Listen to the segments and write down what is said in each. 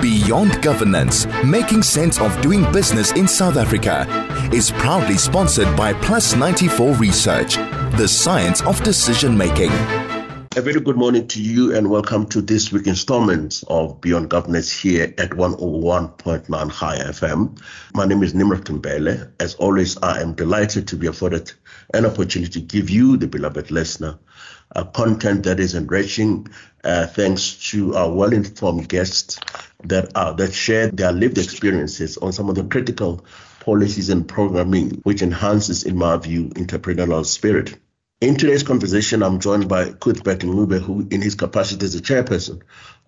Beyond Governance Making Sense of Doing Business in South Africa is proudly sponsored by Plus 94 Research, the science of decision making. A very good morning to you and welcome to this week installment of Beyond Governance here at 101.9 High FM. My name is Nimrod Mbele. As always, I am delighted to be afforded an opportunity to give you, the beloved listener, uh, content that is enriching, uh, thanks to our well-informed guests that are that share their lived experiences on some of the critical policies and programming, which enhances, in my view, entrepreneurial spirit. In today's conversation, I'm joined by Cuthbert Ncube, who, in his capacity as the chairperson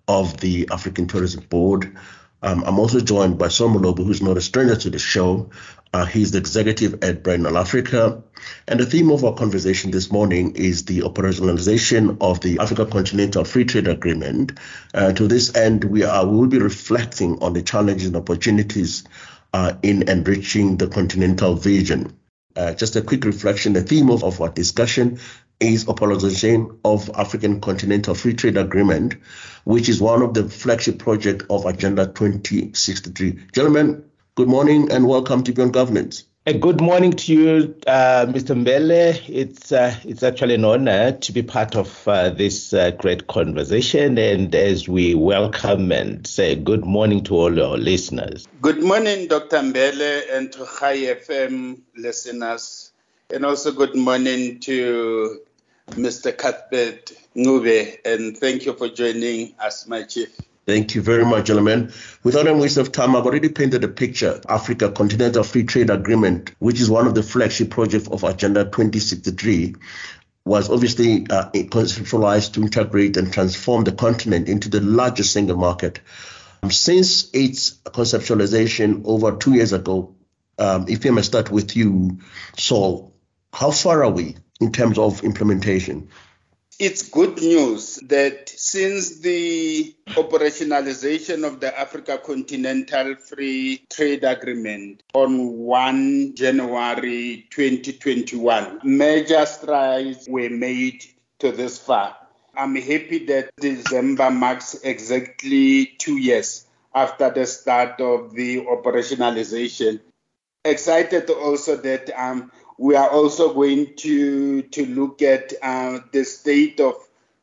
of the African Tourism Board, um, I'm also joined by Saul Molobi, who's not a stranger to the show. Uh, he's the executive at Brand Hill Africa. And the theme of our conversation this morning is the operationalization of the Africa Continental Free Trade Agreement. Uh, to this end, we, are, will be reflecting on the challenges and opportunities uh, in enriching the continental vision. Uh, just a quick reflection the theme of, of our discussion is operationalization of African Continental Free Trade Agreement, which is one of the flagship projects of Agenda 2063. Gentlemen, good morning and welcome to Beyond Governance. A good morning to you, uh, Mr. Mbele. It's uh, it's actually an honor to be part of uh, this uh, great conversation, and as we welcome and say good morning to all our listeners. Good morning, Dr. Mbele, and to High FM listeners, and also good morning to Mr. Cuthbert Ncube, and thank you for joining us, my chief. Thank you very much, gentlemen. Without any waste of time, I've already painted a picture. Africa Continental Free Trade Agreement, which is one of the flagship projects of Agenda 2063, was obviously uh, conceptualized to integrate and transform the continent into the largest single market. Um, since its conceptualization over two years ago, um, if I may start with you, Saul, how far are we in terms of implementation? It's good news that since the operationalization of the Africa Continental Free Trade Agreement on 1 January 2021, major strides were made to this far. I'm happy that December marks exactly two years after the start of the operationalization. Excited also that um, we are also going to to look at uh, the state of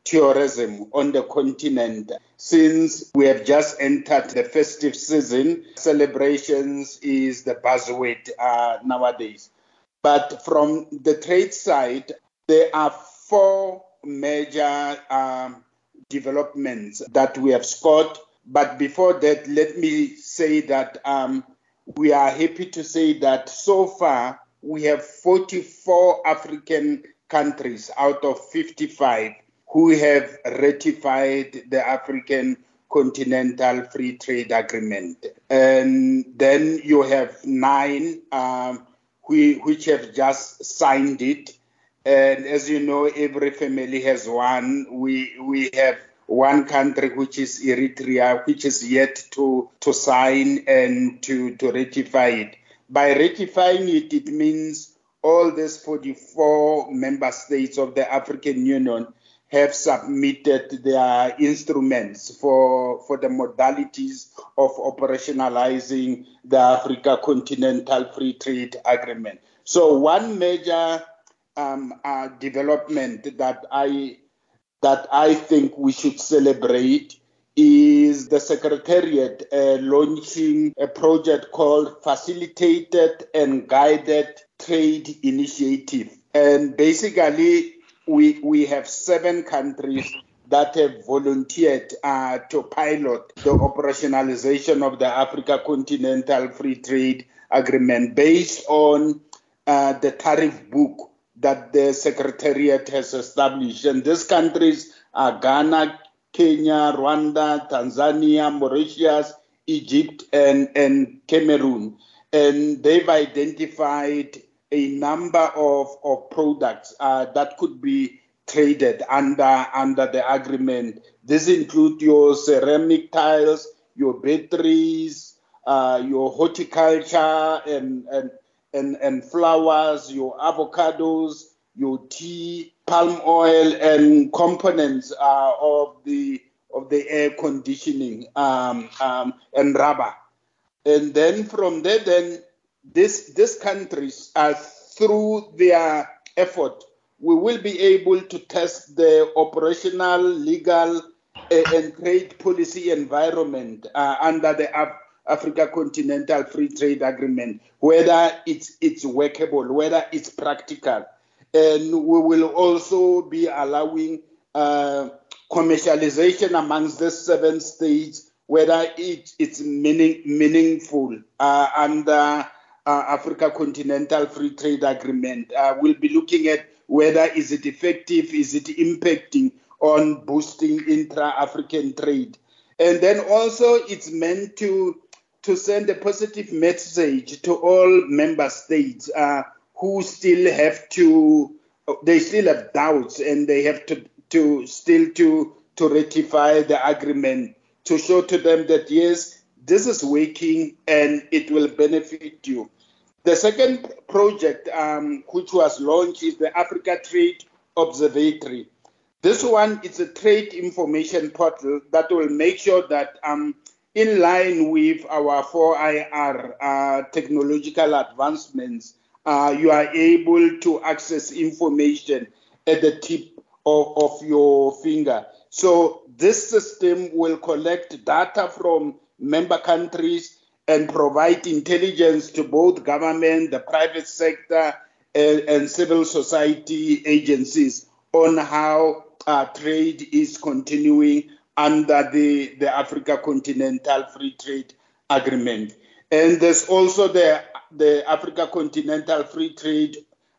tourism on the continent. Since we have just entered the festive season, celebrations is the buzzword uh, nowadays. But from the trade side, there are four major um, developments that we have scored. But before that, let me say that um, we are happy to say that so far we have 44 African countries out of 55 who have ratified the African Continental Free Trade Agreement. And then you have nine um, which have just signed it. And as you know, every family has one. We, we have one country, which is Eritrea, which is yet to, to sign and to, to ratify it. By ratifying it, it means all these 44 member states of the African Union have submitted their instruments for, for the modalities of operationalizing the Africa Continental Free Trade Agreement. So one major um, uh, development that I that I think we should celebrate is the Secretariat uh, launching a project called Facilitated and Guided Trade Initiative. And basically, we, we have seven countries that have volunteered uh, to pilot the operationalization of the Africa Continental Free Trade Agreement based on uh, the tariff book that the Secretariat has established. And these countries are Ghana, Kenya, Rwanda, Tanzania, Mauritius, Egypt, and, and Cameroon. And they've identified a number of, of products uh, that could be traded under, under the agreement. This include your ceramic tiles, your batteries, uh, your horticulture and, and, and, and flowers, your avocados, your tea, palm oil, and components uh, of the of the air conditioning um, um, and rubber. And then from there, then this these countries are through their effort, we will be able to test the operational, legal, uh, and trade policy environment uh, under the Af- Africa Continental Free Trade Agreement, whether it's it's workable, whether it's practical, and we will also be allowing uh, commercialization amongst the seven states, whether it, it's meaning, meaningful uh, under uh, Africa Continental Free Trade Agreement. Uh, we'll be looking at whether is it effective, is it impacting on boosting intra-African trade, and then also it's meant to to send a positive message to all member states uh, who still have to they still have doubts and they have to to still to to ratify the agreement to show to them that yes this is working and it will benefit you the second project, um, which was launched, is the Africa Trade Observatory. This one is a trade information portal that will make sure that, um, in line with our 4IR uh, technological advancements, uh, you are able to access information at the tip of, of your finger. So this system will collect data from member countries and provide intelligence to both government, the private sector, and, and civil society agencies on how uh, trade is continuing under the, the Africa Continental Free Trade Agreement. And there's also the, the Africa Continental Free Trade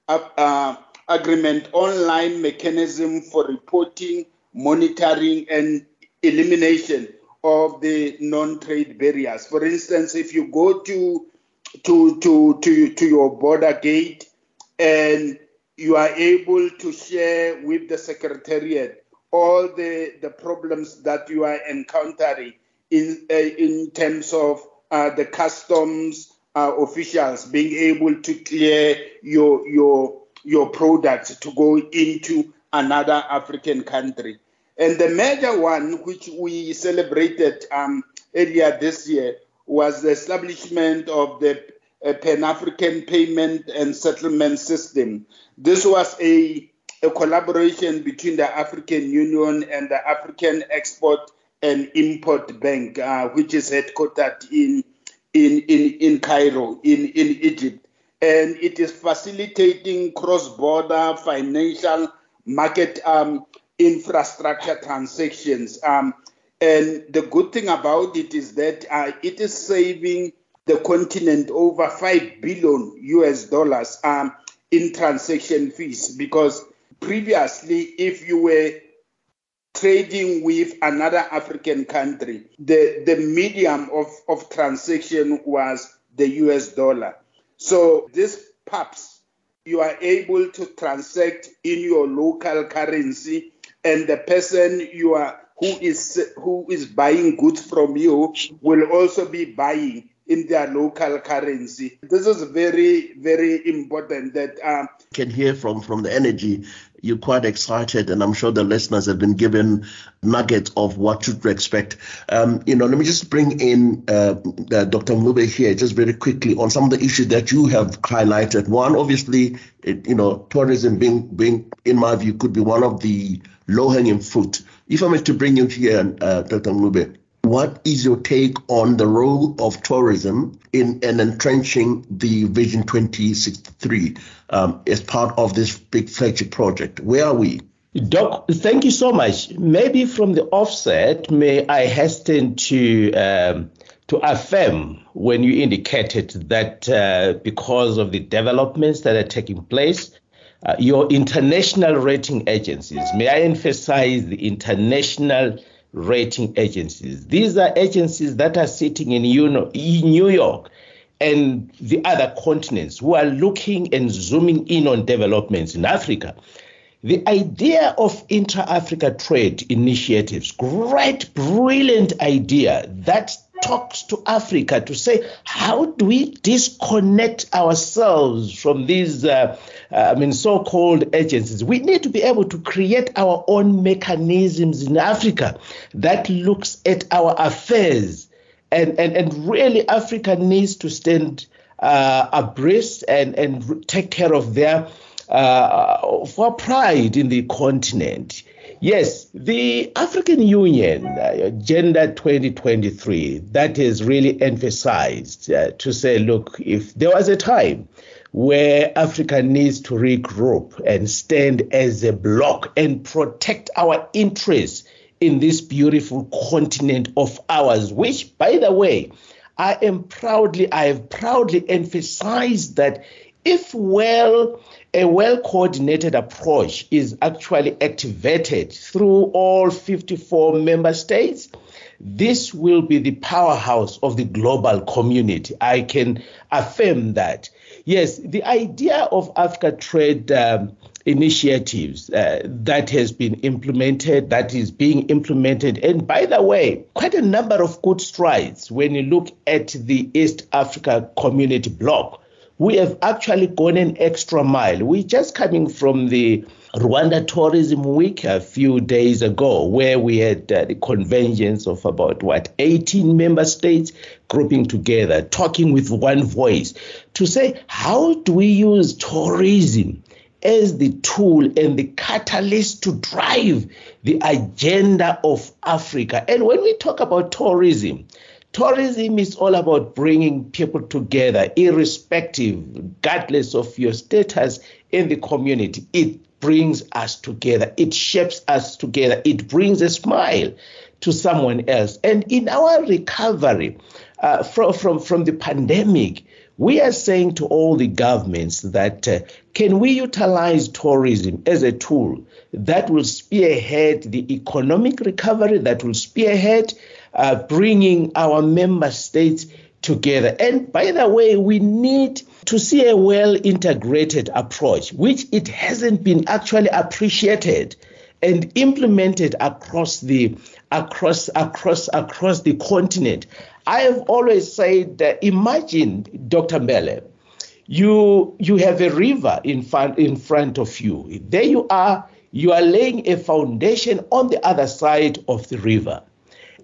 uh, uh, Agreement online mechanism for reporting, monitoring, and elimination of the non-trade barriers. For instance, if you go to to to to, to your border gate and you are able to share with the secretariat all the the problems that you are encountering in uh, in terms of uh, the customs uh, officials being able to clear your your your products to go into another African country. And the major one, which we celebrated um, earlier this year, was the establishment of the uh, Pan African Payment and Settlement System. This was a, a collaboration between the African Union and the African Export and Import Bank, uh, which is headquartered in, in, in, in Cairo, in, in Egypt. And it is facilitating cross border financial market um, infrastructure transactions. Um, and the good thing about it is that uh, it is saving the continent over 5 billion US dollars um, in transaction fees because previously, if you were trading with another African country, the, the medium of, of transaction was the US dollar. So this PAPSS, you are able to transact in your local currency and the person you are who is who is buying goods from you will also be buying in their local currency. This is very, very important that um, can hear from from the energy. You're quite excited, and I'm sure the listeners have been given nuggets of what to expect. Um, you know, let me just bring in uh, uh, Dr. Ncube here, just very quickly on some of the issues that you have highlighted. One, obviously, it, you know, tourism being being, in my view, could be one of the low-hanging fruit. If I were to bring you here, uh, Dr. Ncube, what is your take on the role of tourism in, in entrenching the Vision 2063 um, as part of this big flagship project? Where are we? Doc, thank you so much. Maybe from the offset, may I hasten to um, to affirm when you indicated that uh, because of the developments that are taking place, uh, your international rating agencies, may I emphasize the international rating agencies? These are agencies that are sitting in New York and the other continents who are looking and zooming in on developments in Africa. The idea of intra Africa trade initiatives, great, brilliant idea that talks to Africa to say, how do we disconnect ourselves from these uh, I mean, so-called agencies. We need to be able to create our own mechanisms in Africa that looks at our affairs, and and and really, Africa needs to stand uh, abreast and and take care of their uh, for pride in the continent. Yes, the African Union, uh, Agenda 2023, that is really emphasized uh, to say, look, if there was a time where Africa needs to regroup and stand as a bloc and protect our interests in this beautiful continent of ours, which, by the way, I am proudly, I have proudly emphasized that if well a well coordinated approach is actually activated through all 54 member states, this will be the powerhouse of the global community. I can affirm that. Yes, the idea of Africa trade um, initiatives uh, that has been implemented, that is being implemented, and by the way, quite a number of good strides when you look at the East Africa Community Bloc we have actually gone an extra mile. We're just coming from the Rwanda Tourism Week a few days ago, where we had uh, the conventions of about what 18 member states grouping together, talking with one voice to say, how do we use tourism as the tool and the catalyst to drive the agenda of Africa? And when we talk about tourism, Tourism is all about bringing people together, irrespective, regardless of your status in the community. It brings us together, it shapes us together, it brings a smile to someone else. And in our recovery uh, from, from, from the pandemic, we are saying to all the governments that uh, can we utilize tourism as a tool that will spearhead the economic recovery, that will spearhead uh, bringing our member states together. And by the way, we need to see a well integrated approach, which it hasn't been actually appreciated and implemented across the across across across the continent. I have always said that imagine Dr. Mbele, you you have a river in front in front of you. There you are, you are laying a foundation on the other side of the river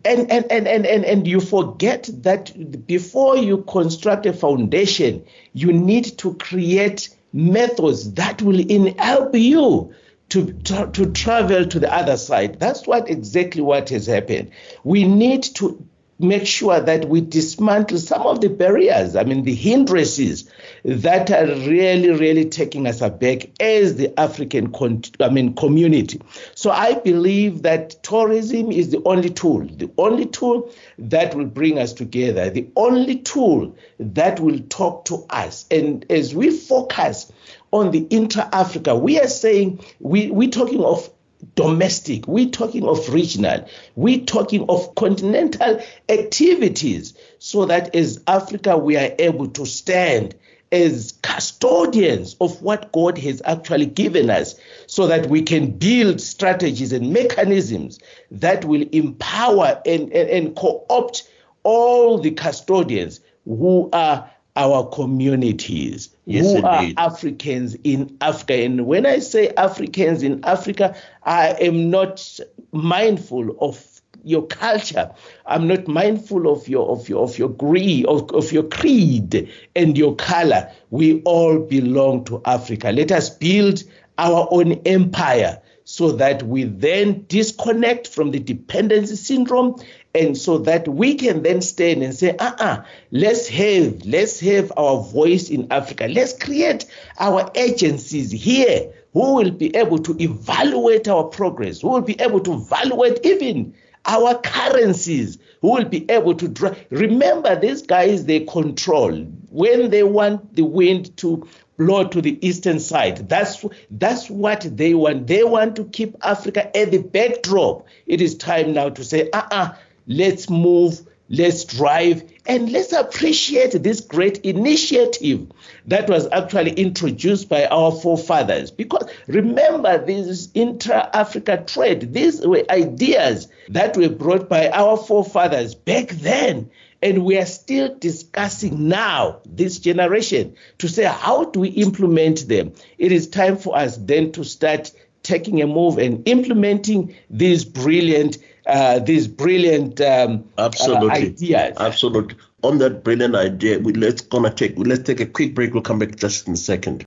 and, and, and, and, and, and you forget that before you construct a foundation, you need to create methods that will help you to, to, to travel to the other side. That's what exactly what has happened. We need to make sure that we dismantle some of the barriers, I mean, the hindrances that are really, really taking us aback as the African con- I mean, community. So I believe that tourism is the only tool, the only tool that will bring us together, the only tool that will talk to us. And as we focus on the intra-Africa, we are saying we, we're talking of domestic, we're talking of regional, we're talking of continental activities, so that as Africa we are able to stand as custodians of what God has actually given us, so that we can build strategies and mechanisms that will empower and, and, and co opt all the custodians who are our communities yes, who indeed. are Africans in Africa. And when I say Africans in Africa, I am not mindful of your culture. I'm not mindful of your of your of your creed of, of your creed and your color. We all belong to Africa. Let us build our own empire so that we then disconnect from the dependency syndrome and so that we can then stand and say uh-uh let's have let's have our voice in africa. Let's create our agencies here who will be able to evaluate our progress who will be able to evaluate even our currencies who will be able to remember these guys they control. When they want the wind to blow to the eastern side. That's that's what they want. They want to keep Africa at the backdrop. It is time now to say, uh-uh, let's move let's drive, and let's appreciate this great initiative that was actually introduced by our forefathers. Because remember, this intra Africa trade, these were ideas that were brought by our forefathers back then. And we are still discussing now, this generation, to say, how do we implement them? It is time for us then to start taking a move and implementing these brilliant uh, these brilliant um, absolutely uh, ideas. Absolutely. On that brilliant idea, we, let's gonna take let's take a quick break. We'll come back just in a second.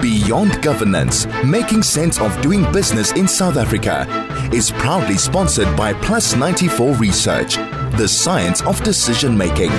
Beyond Governance, making sense of doing business in South Africa, is proudly sponsored by Plus 94 Research, the science of decision making.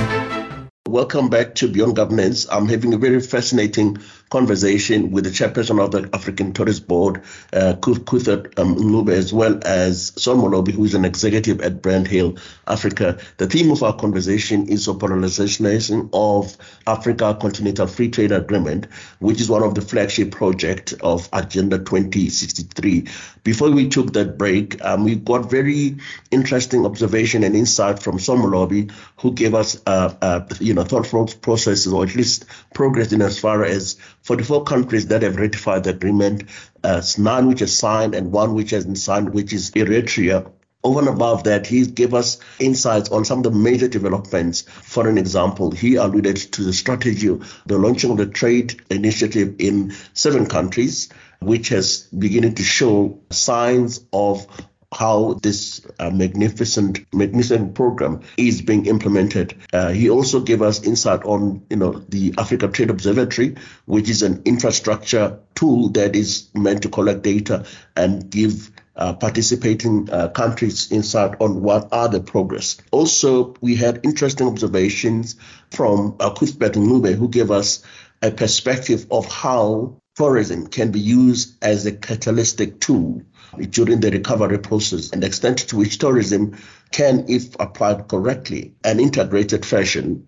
Welcome back to Beyond Governance. I'm having a very fascinating conversation with the chairperson of the African Tourist Board, uh, Cuthbert um, as well as Saul Molobi, who is an executive at Brand Hill Africa. The theme of our conversation is the operationalization of Africa Continental Free Trade Agreement, which is one of the flagship projects of Agenda 2063. Before we took that break, um, we got very interesting observation and insight from Saul Molobi, who gave us, uh, uh, you know, thoughtful processes or at least progress in as far as 44 countries that have ratified the agreement, uh, nine which have signed and one which hasn't signed, which is Eritrea. Over and above that, he gave us insights on some of the major developments. For an example, he alluded to the strategy, the launching of the trade initiative in seven countries, which has beginning to show signs of how this uh, magnificent magnificent program is being implemented. Uh, he also gave us insight on you know the Africa Trade Observatory, which is an infrastructure tool that is meant to collect data and give uh, participating uh, countries insight on what are the progress. Also, we had interesting observations from uh, Cuthbert Ncube, who gave us a perspective of how tourism can be used as a catalytic tool during the recovery process and the extent to which tourism can, if applied correctly and integrated fashion,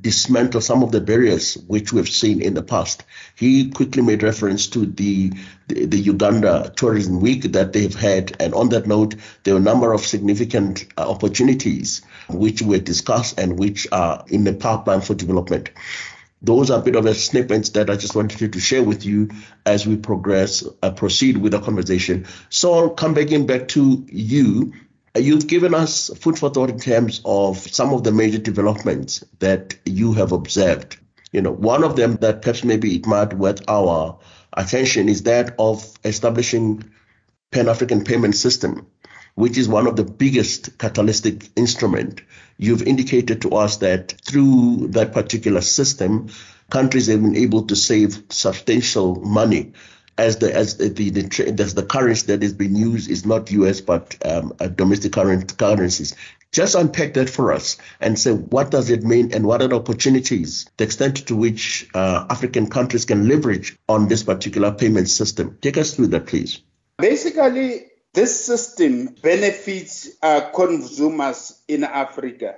dismantle some of the barriers which we've seen in the past. He quickly made reference to the, the, the Uganda Tourism Week that they've had, and on that note, there are a number of significant uh, opportunities which were discussed and which are in the pipeline for development those are a bit of a snippets that I just wanted to share with you as we progress, uh, proceed with the conversation. So, come back in back to you. Uh, you've given us food for thought in terms of some of the major developments that you have observed. You know, one of them that perhaps maybe it might worth our attention is that of establishing Pan-African payment system, which is one of the biggest catalytic instrument You've indicated to us that through that particular system, countries have been able to save substantial money as the as the the, the, the currency that is being used is not U.S. but um, domestic current currencies. Just unpack that for us and say what does it mean and what are the opportunities, the extent to which uh, African countries can leverage on this particular payment system. Take us through that, please. Basically, this system benefits uh, consumers in Africa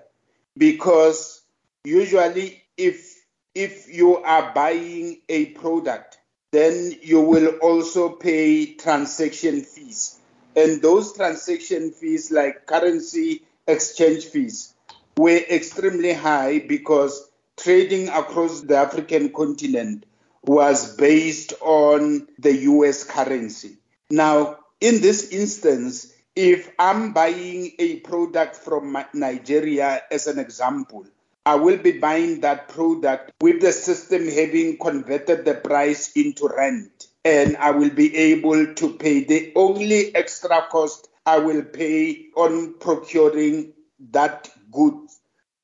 because usually if if you are buying a product, then you will also pay transaction fees. And those transaction fees, like currency exchange fees, were extremely high because trading across the African continent was based on the US currency. Now, in this instance, if I'm buying a product from Nigeria as an example, I will be buying that product with the system having converted the price into rand. And I will be able to pay the only extra cost I will pay on procuring that good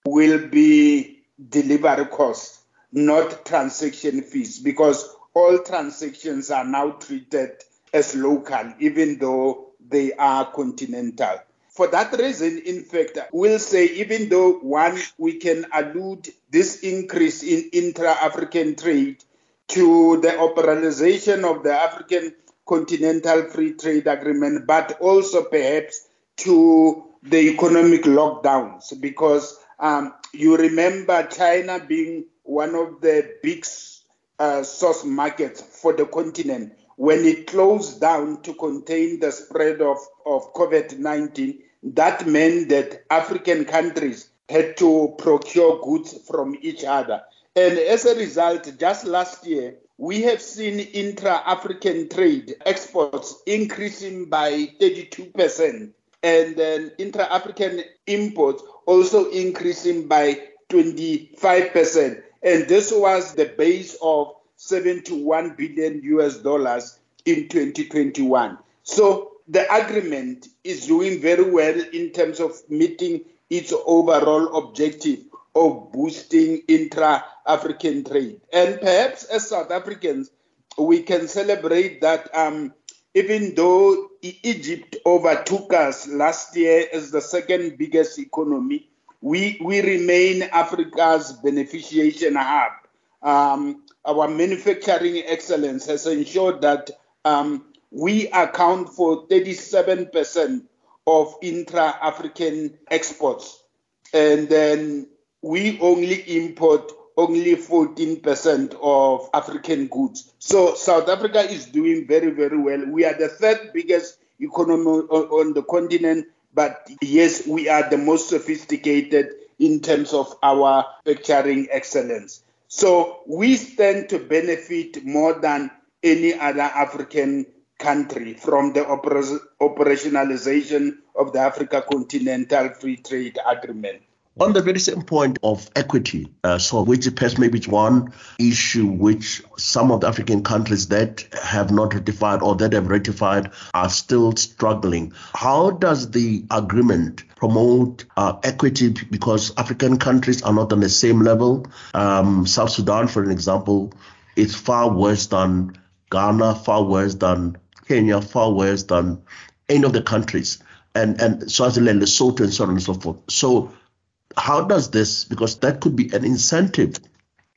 will be delivery cost, not transaction fees, because all transactions are now treated as local, even though they are continental. For that reason, in fact, we'll say even though one, we can allude this increase in intra-African trade to the operationalization of the African Continental Free Trade Agreement, but also perhaps to the economic lockdowns, because um, you remember China being one of the big uh, source markets for the continent when it closed down to contain the spread of, of COVID 19, that meant that African countries had to procure goods from each other. And as a result, just last year, we have seen intra African trade exports increasing by 32%, and then intra African imports also increasing by 25%. And this was the base of 71 billion US dollars in 2021. So the agreement is doing very well in terms of meeting its overall objective of boosting intra African trade. And perhaps as South Africans, we can celebrate that um, even though Egypt overtook us last year as the second biggest economy, we, we remain Africa's beneficiation hub. Um, our manufacturing excellence has ensured that um, we account for 37% of intra African exports. And then we only import only 14% of African goods. So South Africa is doing very, very well. We are the third biggest economy on the continent, but yes, we are the most sophisticated in terms of our manufacturing excellence. So we stand to benefit more than any other African country from the oper- operationalization of the Africa Continental Free Trade Agreement. On the very same point of equity, uh, so which perhaps maybe one issue which some of the African countries that have not ratified or that have ratified are still struggling. How does the agreement promote uh, equity because African countries are not on the same level? Um, South Sudan, for an example, is far worse than Ghana, far worse than Kenya, far worse than any of the countries, and and Swaziland, Lesotho, and so on and so forth. So how does this, because that could be an incentive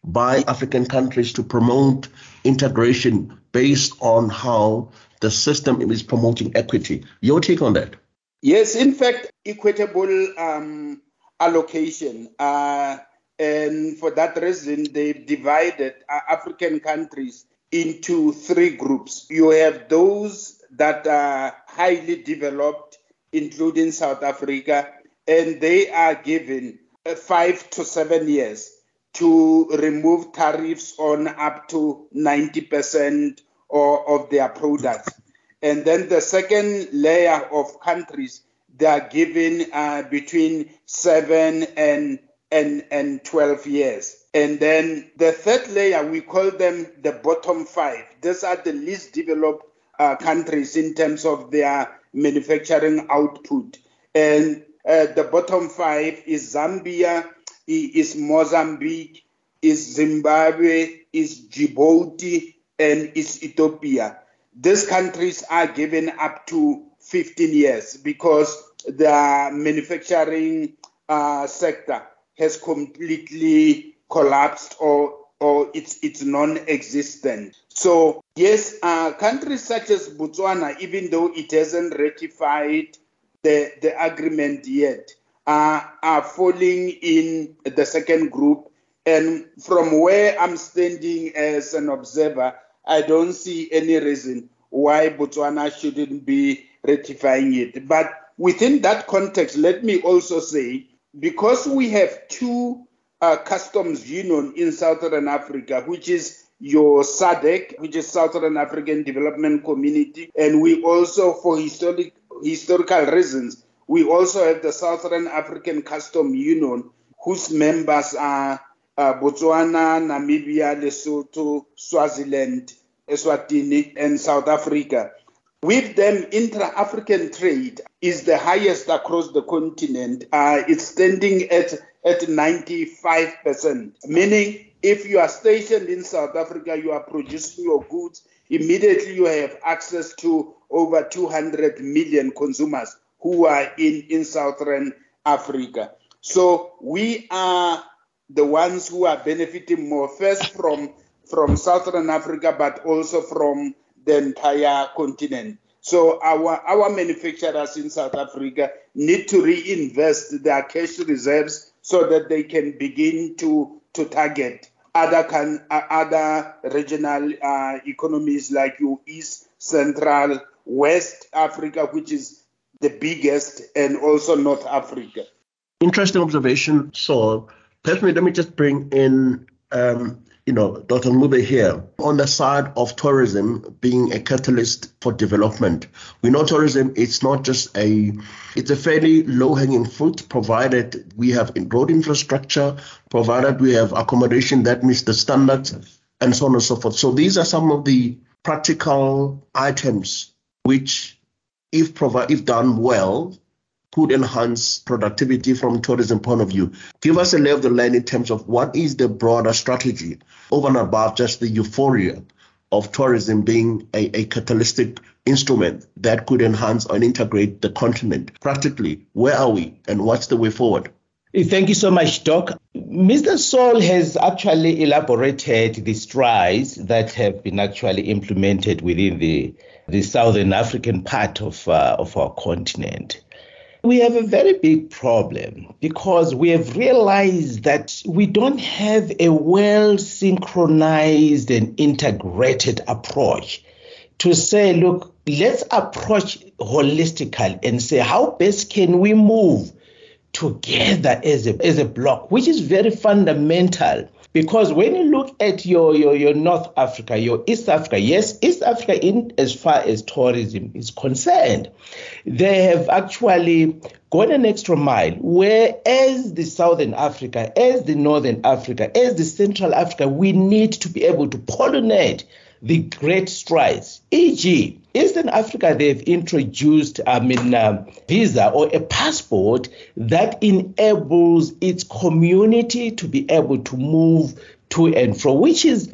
by African countries to promote integration based on how the system is promoting equity. Your take on that? Yes, in fact, equitable um, allocation. Uh, and for that reason, they've divided uh, African countries into three groups. You have those that are highly developed, including South Africa, and they are given uh, five to seven years to remove tariffs on up to 90% or, of their products. And then the second layer of countries, they are given uh, between seven and, and, and 12 years. And then the third layer, we call them the bottom five. These are the least developed uh, countries in terms of their manufacturing output. And uh, the bottom five is Zambia, is Mozambique, is Zimbabwe, is Djibouti, and is Ethiopia. These countries are given up to 15 years because the manufacturing uh, sector has completely collapsed or or it's it's non-existent. So yes, uh, countries such as Botswana, even though it hasn't ratified the, the agreement yet are, are falling in the second group. And from where I'm standing as an observer, I don't see any reason why Botswana shouldn't be ratifying it. But within that context, let me also say because we have two uh, customs union in Southern Africa, which is your SADC, which is Southern African Development Community, and we also, for historic historical reasons, we also have the Southern African Custom Union, whose members are uh, Botswana, Namibia, Lesotho, Swaziland, Eswatini, and South Africa. With them, intra African trade is the highest across the continent. Uh, it's standing at, at 95%, meaning if you are stationed in South Africa, you are producing your goods, immediately you have access to over 200 million consumers who are in, in Southern Africa. So we are the ones who are benefiting more first from from Southern Africa, but also from the entire continent. So our our manufacturers in South Africa need to reinvest their cash reserves so that they can begin to to target other can uh, other regional uh, economies like your East Central West Africa, which is the biggest, and also North Africa. Interesting observation. So, personally, let me just bring in um, you know, Dr. Ncube here, on the side of tourism being a catalyst for development. We know tourism, it's not just a, it's a fairly low hanging fruit, provided we have road infrastructure, provided we have accommodation that meets the standards, and so on and so forth. So these are some of the practical items which, if provide, if done well, could enhance productivity from tourism point of view. Give us a lay of the land in terms of what is the broader strategy over and above just the euphoria of tourism being a, a catalytic instrument that could enhance and integrate the continent. Practically, where are we and what's the way forward? Thank you so much, Doc. Mr. Saul has actually elaborated the strides that have been actually implemented within the, the Southern African part of, uh, of our continent. We have a very big problem because we have realized that we don't have a well synchronized and integrated approach to say, look, let's approach holistically and say, how best can we move together as a, as a block, which is very fundamental because when you look at your, your, your North Africa, your East Africa, yes, East Africa, in as far as tourism is concerned, they have actually gone an extra mile. Whereas the Southern Africa, as the Northern Africa, as the Central Africa, we need to be able to pollinate the great strides. E.g., Eastern Africa, they've introduced, I mean, uh, visa or a passport that enables its community to be able to move to and fro, which is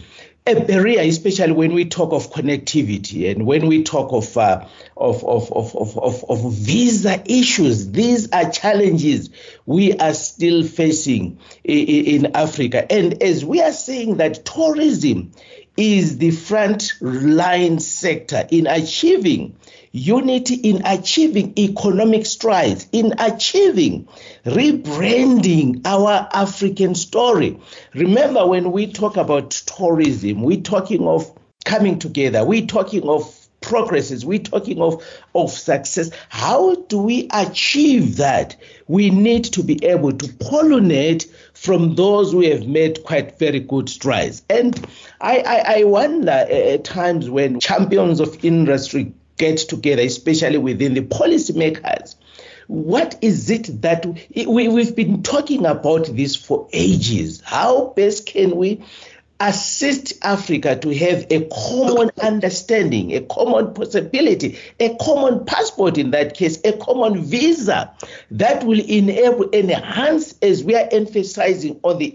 a barrier, especially when we talk of connectivity and when we talk of, uh, of, of, of, of, of, visa issues. These are challenges we are still facing in, in Africa. And as we are saying that tourism is the front line sector in achieving unity, in achieving economic strides, in achieving rebranding our African story. Remember, when we talk about tourism, we're talking of coming together, we're talking of progresses, we're talking of, of success. How do we achieve that? We need to be able to pollinate from those who have made quite very good strides. And I, I, I wonder uh, uh, at times when champions of industry get together, especially within the policymakers, what is it that we, we've been talking about this for ages? How best can we assist Africa to have a common understanding, a common possibility, a common passport in that case, a common visa that will enable, enhance, as we are emphasizing on the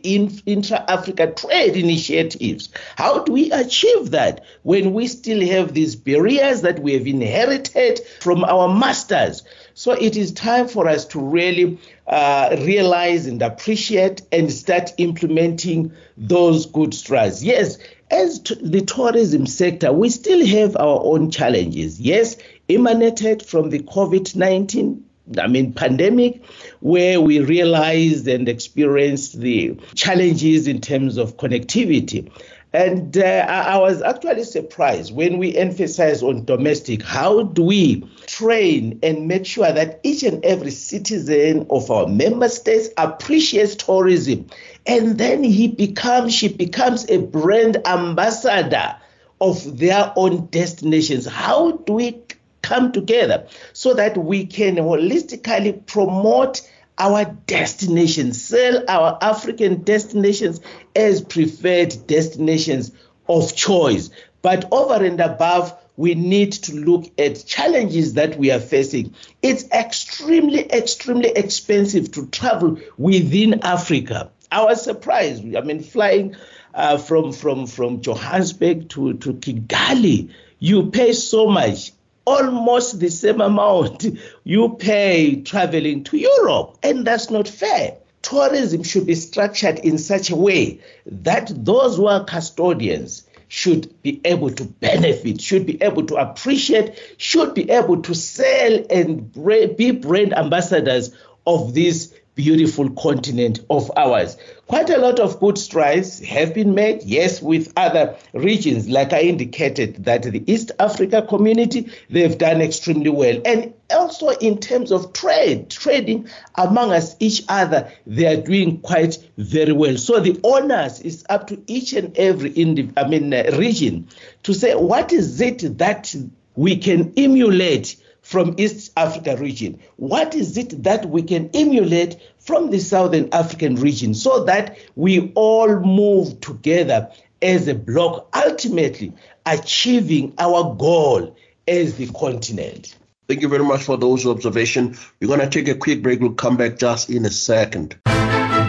intra Africa trade initiatives. How do we achieve that when we still have these barriers that we have inherited from our masters? So it is time for us to really uh, realize and appreciate and start implementing those good strides. Yes, as t- the tourism sector, we still have our own challenges. Yes, emanated from the COVID 19 I mean, pandemic, where we realized and experienced the challenges in terms of connectivity. And uh, I was actually surprised when we emphasize on domestic. How do we train and make sure that each and every citizen of our member states appreciates tourism, and then he becomes, she becomes a brand ambassador of their own destinations? How do we come together so that we can holistically promote? Our destinations, sell our African destinations as preferred destinations of choice. But over and above, we need to look at challenges that we are facing. It's extremely, extremely expensive to travel within Africa. I was surprised. I mean, flying uh, from from from Johannesburg to to Kigali, you pay so much almost the same amount you pay traveling to Europe. And that's not fair. Tourism should be structured in such a way that those who are custodians should be able to benefit, should be able to appreciate, should be able to sell and be brand ambassadors of these beautiful continent of ours. Quite a lot of good strides have been made, yes, with other regions. Like I indicated, that the East Africa community, they've done extremely well. And also in terms of trade, trading among us, each other, they are doing quite very well. So the onus is up to each and every indi- I mean, uh, region to say what is it that we can emulate from East Africa region? What is it that we can emulate from the Southern African region so that we all move together as a bloc, ultimately achieving our goal as the continent? Thank you very much for those observations. We're going to take a quick break. We'll come back just in a second.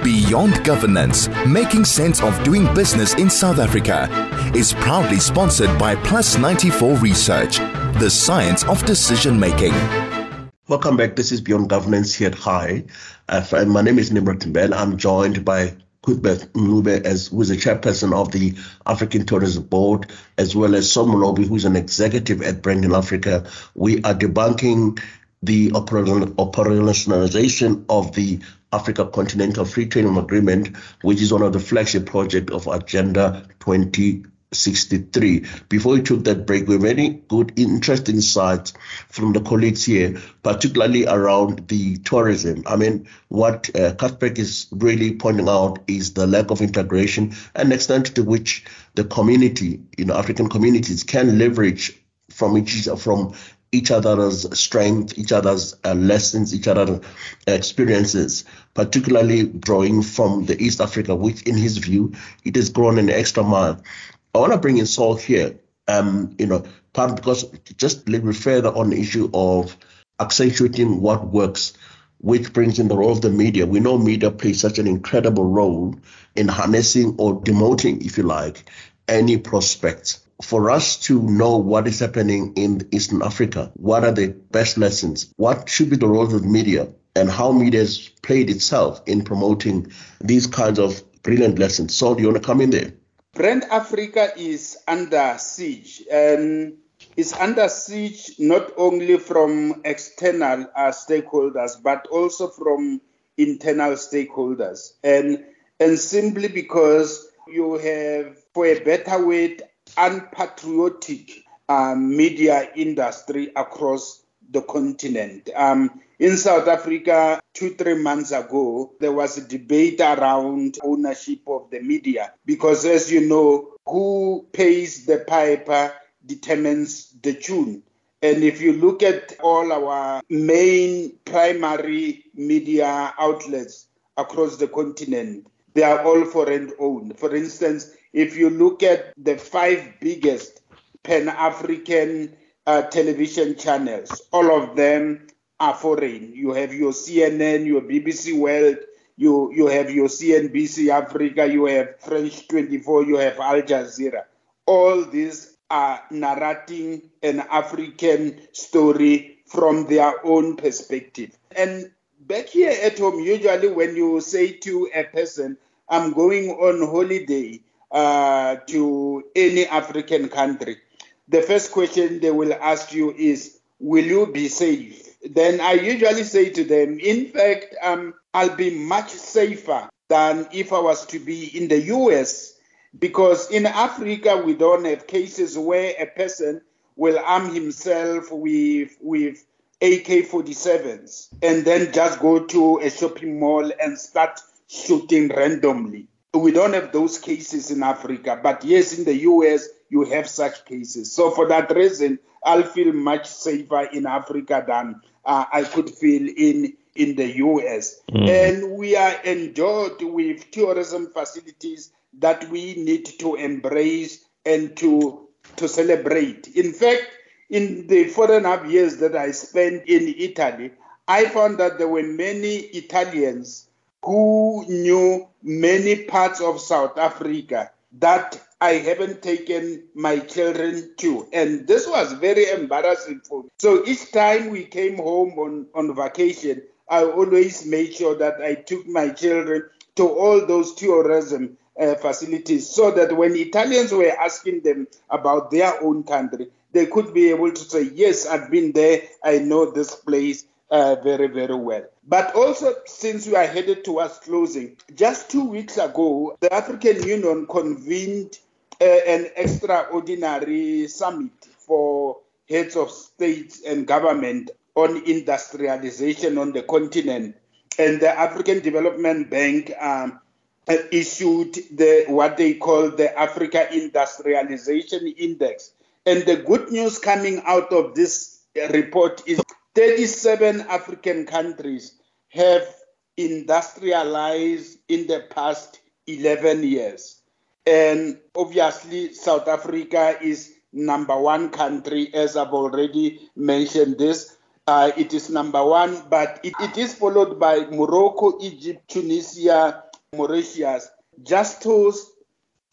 Beyond Governance, making sense of doing business in South Africa, is proudly sponsored by Plus 94 Research, the science of decision making. Welcome back. This is Beyond Governance here at High. Uh, my name is Nimrod Mbele. I'm joined by Cuthbert Ncube, as who is the chairperson of the African Tourism Board, as well as Saul Molobi, who's an executive at Brand Hill Africa. We are debunking the operationalization of the Africa Continental Free Trade Agreement, which is one of the flagship projects of Agenda 2063. Before we took that break, we very good, interesting insights from the colleagues here, particularly around the tourism. I mean, what uh, Cuthbert is really pointing out is the lack of integration and extent to which the community, you know, African communities can leverage from each from each other's strength, each other's uh, lessons, each other's experiences, particularly drawing from the East Africa, which in his view, it has grown an extra mile. I want to bring in Saul here, um, you know, part because just a little further on the issue of accentuating what works, which brings in the role of the media. We know media plays such an incredible role in harnessing or demoting, if you like, any prospects for us to know what is happening in Eastern Africa, what are the best lessons, what should be the role of the media, and how media has played itself in promoting these kinds of brilliant lessons. Saul, do you want to come in there? Brand Africa is under siege, and it's under siege not only from external uh, stakeholders, but also from internal stakeholders, and and simply because you have, for a better word, unpatriotic uh, media industry across the continent. Um, in South Africa, two, three months ago, there was a debate around ownership of the media because, as you know, who pays the piper determines the tune. And if you look at all our main primary media outlets across the continent, they are all foreign owned. For instance, if you look at the five biggest Pan African uh, television channels, all of them are foreign. You have your CNN, your BBC World, you, you have your CNBC Africa, you have France 24, you have Al Jazeera. All these are narrating an African story from their own perspective. And back here at home, usually when you say to a person, I'm going on holiday, uh, to any African country, the first question they will ask you is, Will you be safe? Then I usually say to them, In fact, um, I'll be much safer than if I was to be in the US because in Africa we don't have cases where a person will arm himself with with AK-47s and then just go to a shopping mall and start shooting randomly. We don't have those cases in Africa, but yes, in the US, you have such cases. So for that reason, I'll feel much safer in Africa than uh, I could feel in in the US. Mm. And we are endowed with tourism facilities that we need to embrace and to to celebrate. In fact, in the four and a half years that I spent in Italy, I found that there were many Italians who knew many parts of South Africa that I haven't taken my children to. And this was very embarrassing for me. So each time we came home on, on vacation, I always made sure that I took my children to all those tourism uh, facilities so that when Italians were asking them about their own country, they could be able to say, Yes, I've been there, I know this place, uh, very, very well. But also, since we are headed towards closing, just two weeks ago, the African Union convened an extraordinary summit for heads of states and government on industrialization on the continent. And the African Development Bank um, issued the what they call the Africa Industrialization Index. And the good news coming out of this report is 37 African countries have industrialized in the past 11 years. And obviously, South Africa is number one country, as I've already mentioned this. Uh, it is number one, but it, it is followed by Morocco, Egypt, Tunisia, Mauritius. Just to,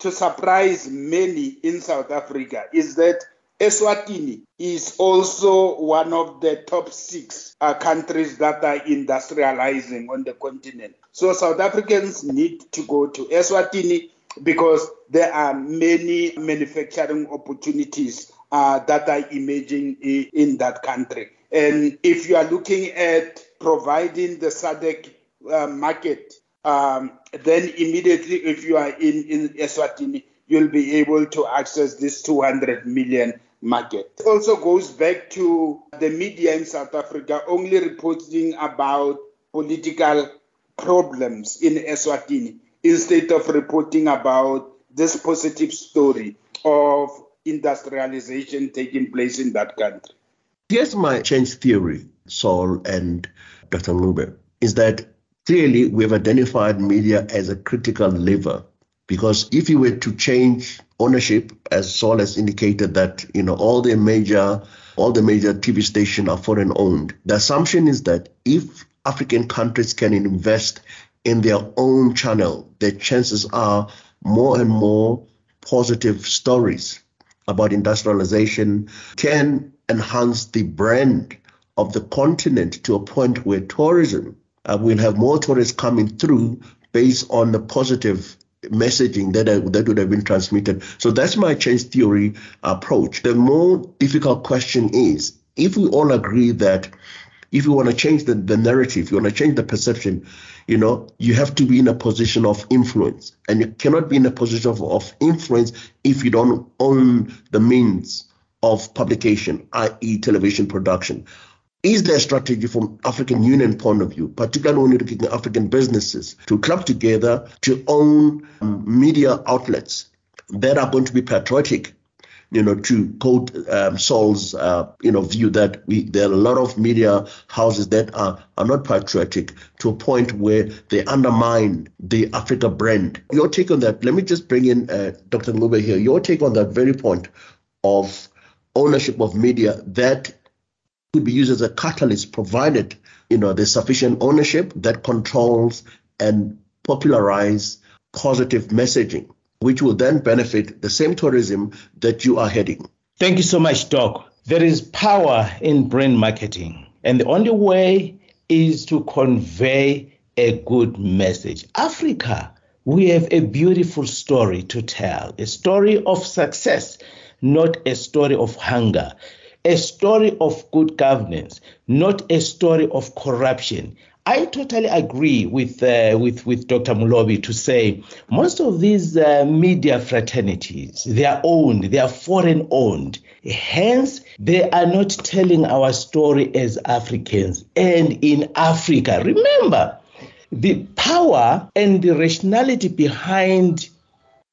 to surprise many in South Africa is that Eswatini is also one of the top six uh, countries that are industrializing on the continent. So South Africans need to go to Eswatini because there are many manufacturing opportunities uh, that are emerging in, in, that country. And if you are looking at providing the SADC uh, market, um, then immediately if you are in, in Eswatini, you'll be able to access this 200 million market. It also goes back to the media in South Africa only reporting about political problems in Eswatini instead of reporting about this positive story of industrialization taking place in that country. Here's my change theory, Saul and Dr. Ncube, is that clearly we've identified media as a critical lever because if you were to change ownership, as Saul has indicated that you know all the major all the major TV stations are foreign owned, the assumption is that if African countries can invest in their own channel, the chances are more and more positive stories about industrialization can enhance the brand of the continent to a point where tourism uh, will have more tourists coming through based on the positive messaging that uh, that would have been transmitted. So that's my change theory approach. The more difficult question is if we all agree that if you want to change the, the narrative, you want to change the perception, you know, you have to be in a position of influence. And you cannot be in a position of, of influence if you don't own the means of publication, i.e., television production. Is there a strategy from African Union point of view, particularly when you're looking at African businesses, to club together to own um, media outlets that are going to be patriotic you know, to quote um, Saul's, uh, you know, view that we, there are a lot of media houses that are, are not patriotic to a point where they undermine the Africa brand. Your take on that, let me just bring in uh, Dr. Ncube here. Your take on that very point of ownership of media that could be used as a catalyst provided, you know, there's sufficient ownership that controls and popularize positive messaging which will then benefit the same tourism that you are heading. Thank you so much, Doc. There is power in brand marketing, and the only way is to convey a good message. Africa, we have a beautiful story to tell, a story of success, not a story of hunger, a story of good governance, not a story of corruption. I totally agree with uh, with with Dr. Molobi to say most of these uh, media fraternities they are owned, they are foreign owned. Hence, they are not telling our story as Africans and in Africa. Remember, the power and the rationality behind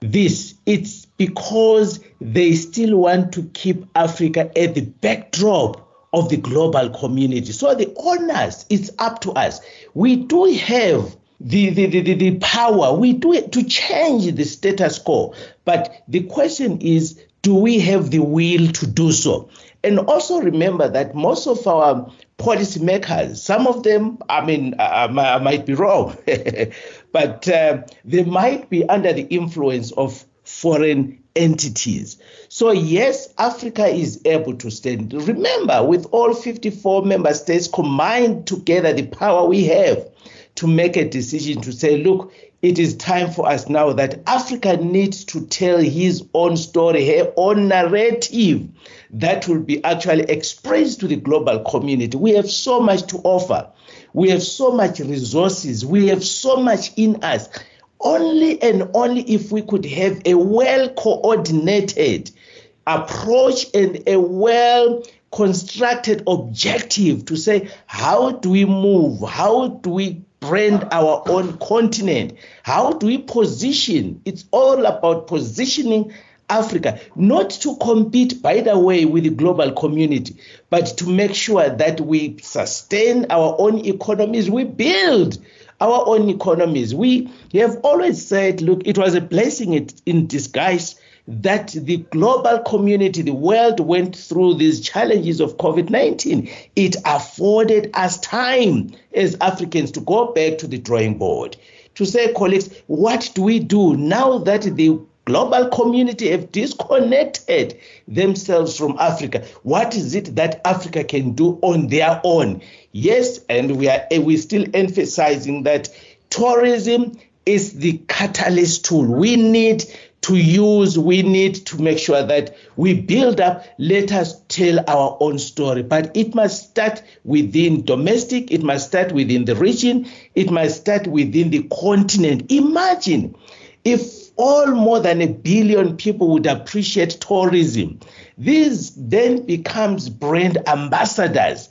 this it's because they still want to keep Africa at the backdrop of the global community. So the owners, it's up to us. We do have the, the, the, the, power, we do it to change the status quo. But the question is, do we have the will to do so? And also remember that most of our policymakers, some of them, I mean, I, I might be wrong, but uh, they might be under the influence of foreign entities. So, yes, Africa is able to stand. Remember, with all 54 member states combined together, the power we have to make a decision to say, look, it is time for us now that Africa needs to tell his own story, her own narrative that will be actually expressed to the global community. We have so much to offer. We have so much resources. We have so much in us. Only and only if we could have a well coordinated approach and a well constructed objective to say, how do we move? How do we brand our own continent? How do we position? It's all about positioning Africa, not to compete, by the way, with the global community, but to make sure that we sustain our own economies, we build our own economies. We have always said, look, it was a blessing in disguise that the global community, the world went through these challenges of COVID 19. It afforded us time as Africans to go back to the drawing board to say, colleagues, what do we do now that the global community have disconnected themselves from Africa? What is it that Africa can do on their own? Yes, and we are eh, we still emphasizing that tourism is the catalyst tool. We need to use, we need to make sure that we build up, let us tell our own story. But it must start within domestic, it must start within the region, it must start within the continent. Imagine if all more than a billion people would appreciate tourism. This then becomes brand ambassadors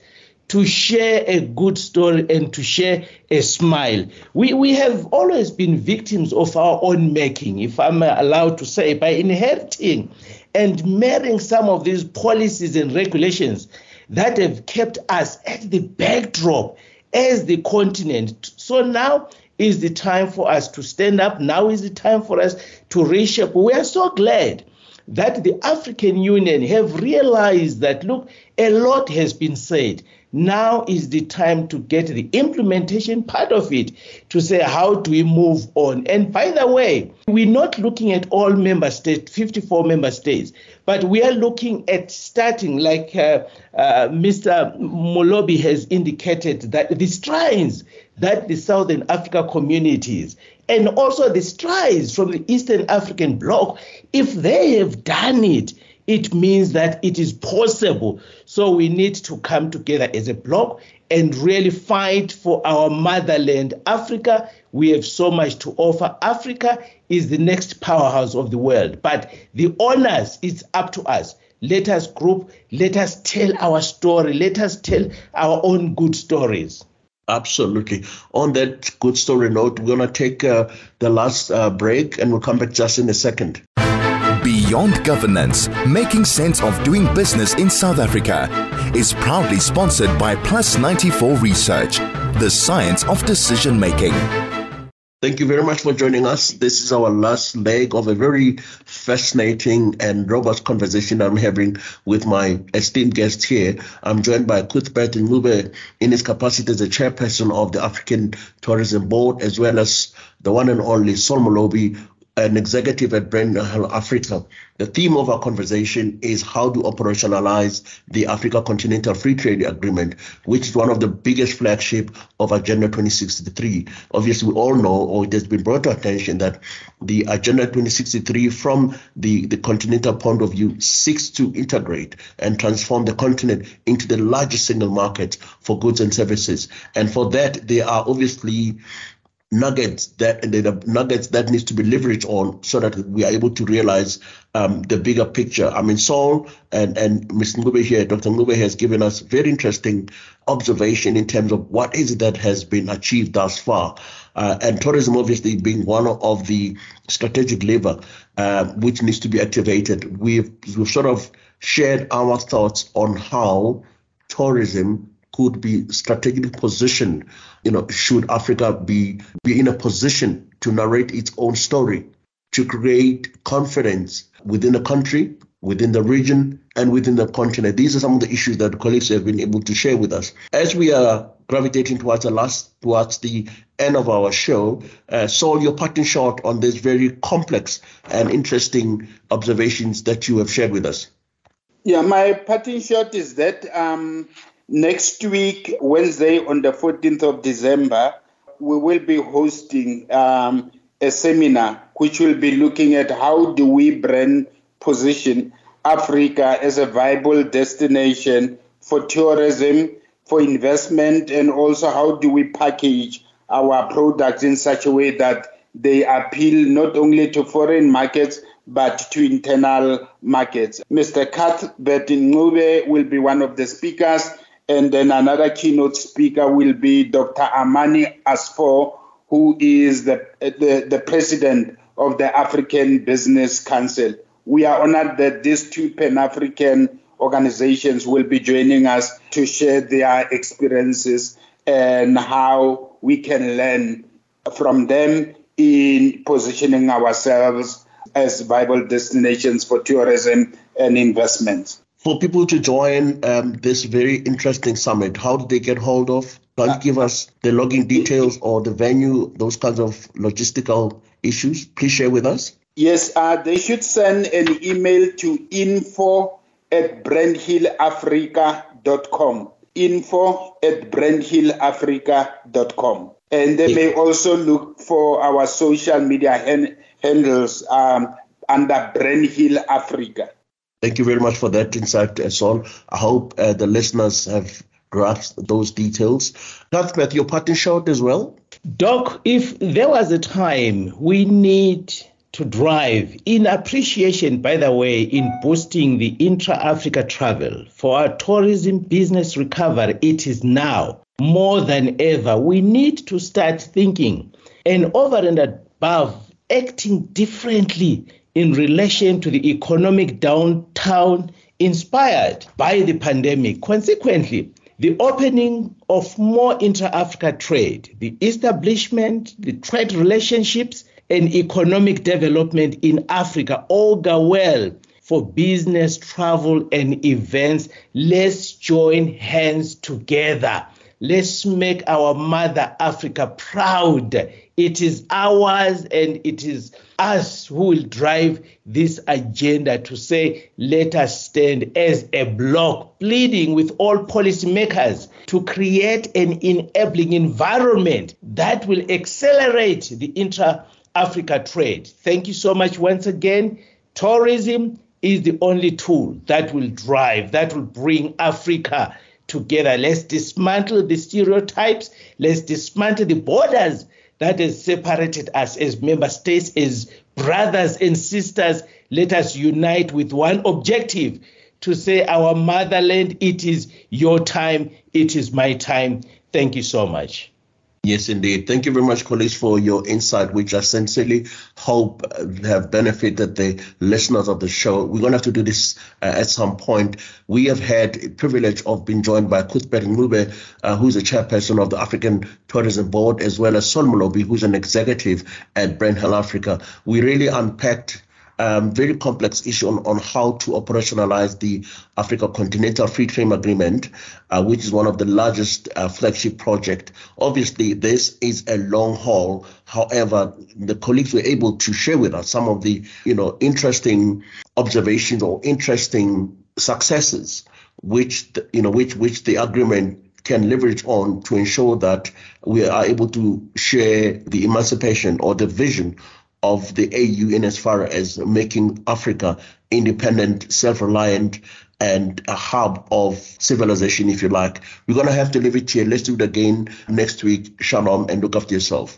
to share a good story and to share a smile. We, we have always been victims of our own making, if I'm allowed to say, by inheriting and marrying some of these policies and regulations that have kept us at the backdrop as the continent. So now is the time for us to stand up. Now is the time for us to reshape. We are so glad that the African Union have realized that, look, a lot has been said. Now is the time to get the implementation part of it to say, how do we move on? And by the way, we're not looking at all member states, 54 member states, but we are looking at starting, like uh, uh, Mr. Molobi has indicated, that the strides that the Southern Africa communities and also the strides from the Eastern African bloc, if they have done it, it means that it is possible. So we need to come together as a bloc and really fight for our motherland, Africa. We have so much to offer. Africa is the next powerhouse of the world, but the honors is up to us. Let us group, let us tell our story, let us tell our own good stories. Absolutely. On that good story note, we're going to take uh, the last uh, break and we'll come back just in a second. Beyond Governance, making sense of doing business in South Africa, is proudly sponsored by Plus 94 Research, the science of decision making. Thank you very much for joining us. This is our last leg of a very fascinating and robust conversation I'm having with my esteemed guest here. I'm joined by Cuthbert Ncube in his capacity as the chairperson of the African Tourism Board, as well as the one and only Saul Molobi, an executive at Brand Africa. The theme of our conversation is how to operationalize the Africa Continental Free Trade Agreement, which is one of the biggest flagship of Agenda 2063. Obviously, we all know, or it has been brought to attention, that the Agenda 2063, from the, the continental point of view, seeks to integrate and transform the continent into the largest single market for goods and services. And for that, there are obviously nuggets that the nuggets that needs to be leveraged on so that we are able to realize um, the bigger picture. I mean, Saul and and Mr. Ncube here, Dr. Ncube has given us very interesting observation in terms of what is it that has been achieved thus far. Uh, and tourism obviously being one of the strategic lever uh, which needs to be activated. We've, we've sort of shared our thoughts on how tourism could be strategically positioned. You know, should Africa be be in a position to narrate its own story, to create confidence within the country, within the region, and within the continent. These are some of the issues that colleagues have been able to share with us. As we are gravitating towards the last, towards the end of our show, uh, Saul, your parting shot on these very complex and interesting observations that you have shared with us. Yeah, my parting shot is that um, Next week, Wednesday, on the 14th of December, we will be hosting um, a seminar which will be looking at how do we brand position Africa as a viable destination for tourism, for investment, and also how do we package our products in such a way that they appeal not only to foreign markets but to internal markets. Mr. Cuthbert Ncube will be one of the speakers, and then another keynote speaker will be Dr. Amany Asfour, who is the, the, the president of the African Business Council. We are honored that these two Pan African organizations will be joining us to share their experiences and how we can learn from them in positioning ourselves as viable destinations for tourism and investment. For people to join um, this very interesting summit, how do they get hold of? Can you give us the login details or the venue, those kinds of logistical issues? Please share with us. Yes, uh, they should send an email to info at brandhillafrica.com. Info at brandhillafrica.com. And they may also look for our social media hand, handles um, under Brand Hill Africa. Thank you very much for that insight, Saul. I hope uh, the listeners have grasped those details. Cuthbert, your parting shot as well? Doc, if there was a time we need to drive in appreciation, by the way, in boosting the intra Africa travel for our tourism business recovery, it is now more than ever. We need to start thinking and over and above acting differently in relation to the economic downtown inspired by the pandemic. Consequently, the opening of more intra Africa trade, the establishment, the trade relationships, and economic development in Africa all go well for business, travel, and events. Let's join hands together Let's make our mother Africa proud. It is ours and it is us who will drive this agenda to say, let us stand as a bloc, pleading with all policymakers to create an enabling environment that will accelerate the intra Africa trade. Thank you so much once again. Tourism is the only tool that will drive, that will bring Africa together. Let's dismantle the stereotypes. Let's dismantle the borders that has separated us as member states, as brothers and sisters. Let us unite with one objective to say, Our motherland, it is your time, it is my time. Thank you so much. Yes, indeed. Thank you very much, colleagues, for your insight, which I sincerely hope have benefited the listeners of the show. We're going to have to do this uh, at some point. We have had the privilege of being joined by Cuthbert Ncube, uh, who's the chairperson of the African Tourism Board, as well as Saul Molobi, who's an executive at Brand Hill Africa. We really unpacked um, very complex issue on, on how to operationalize the Africa Continental Free Trade Agreement, uh, which is one of the largest uh, flagship project. Obviously, this is a long haul. However, the colleagues were able to share with us some of the, you know, interesting observations or interesting successes, which the, you know, which which the agreement can leverage on to ensure that we are able to share the emancipation or the vision of the AU in as far as making Africa independent, self-reliant, and a hub of civilization, if you like. We're going to have to leave it here. Let's do it again next week. Shalom and look after yourself.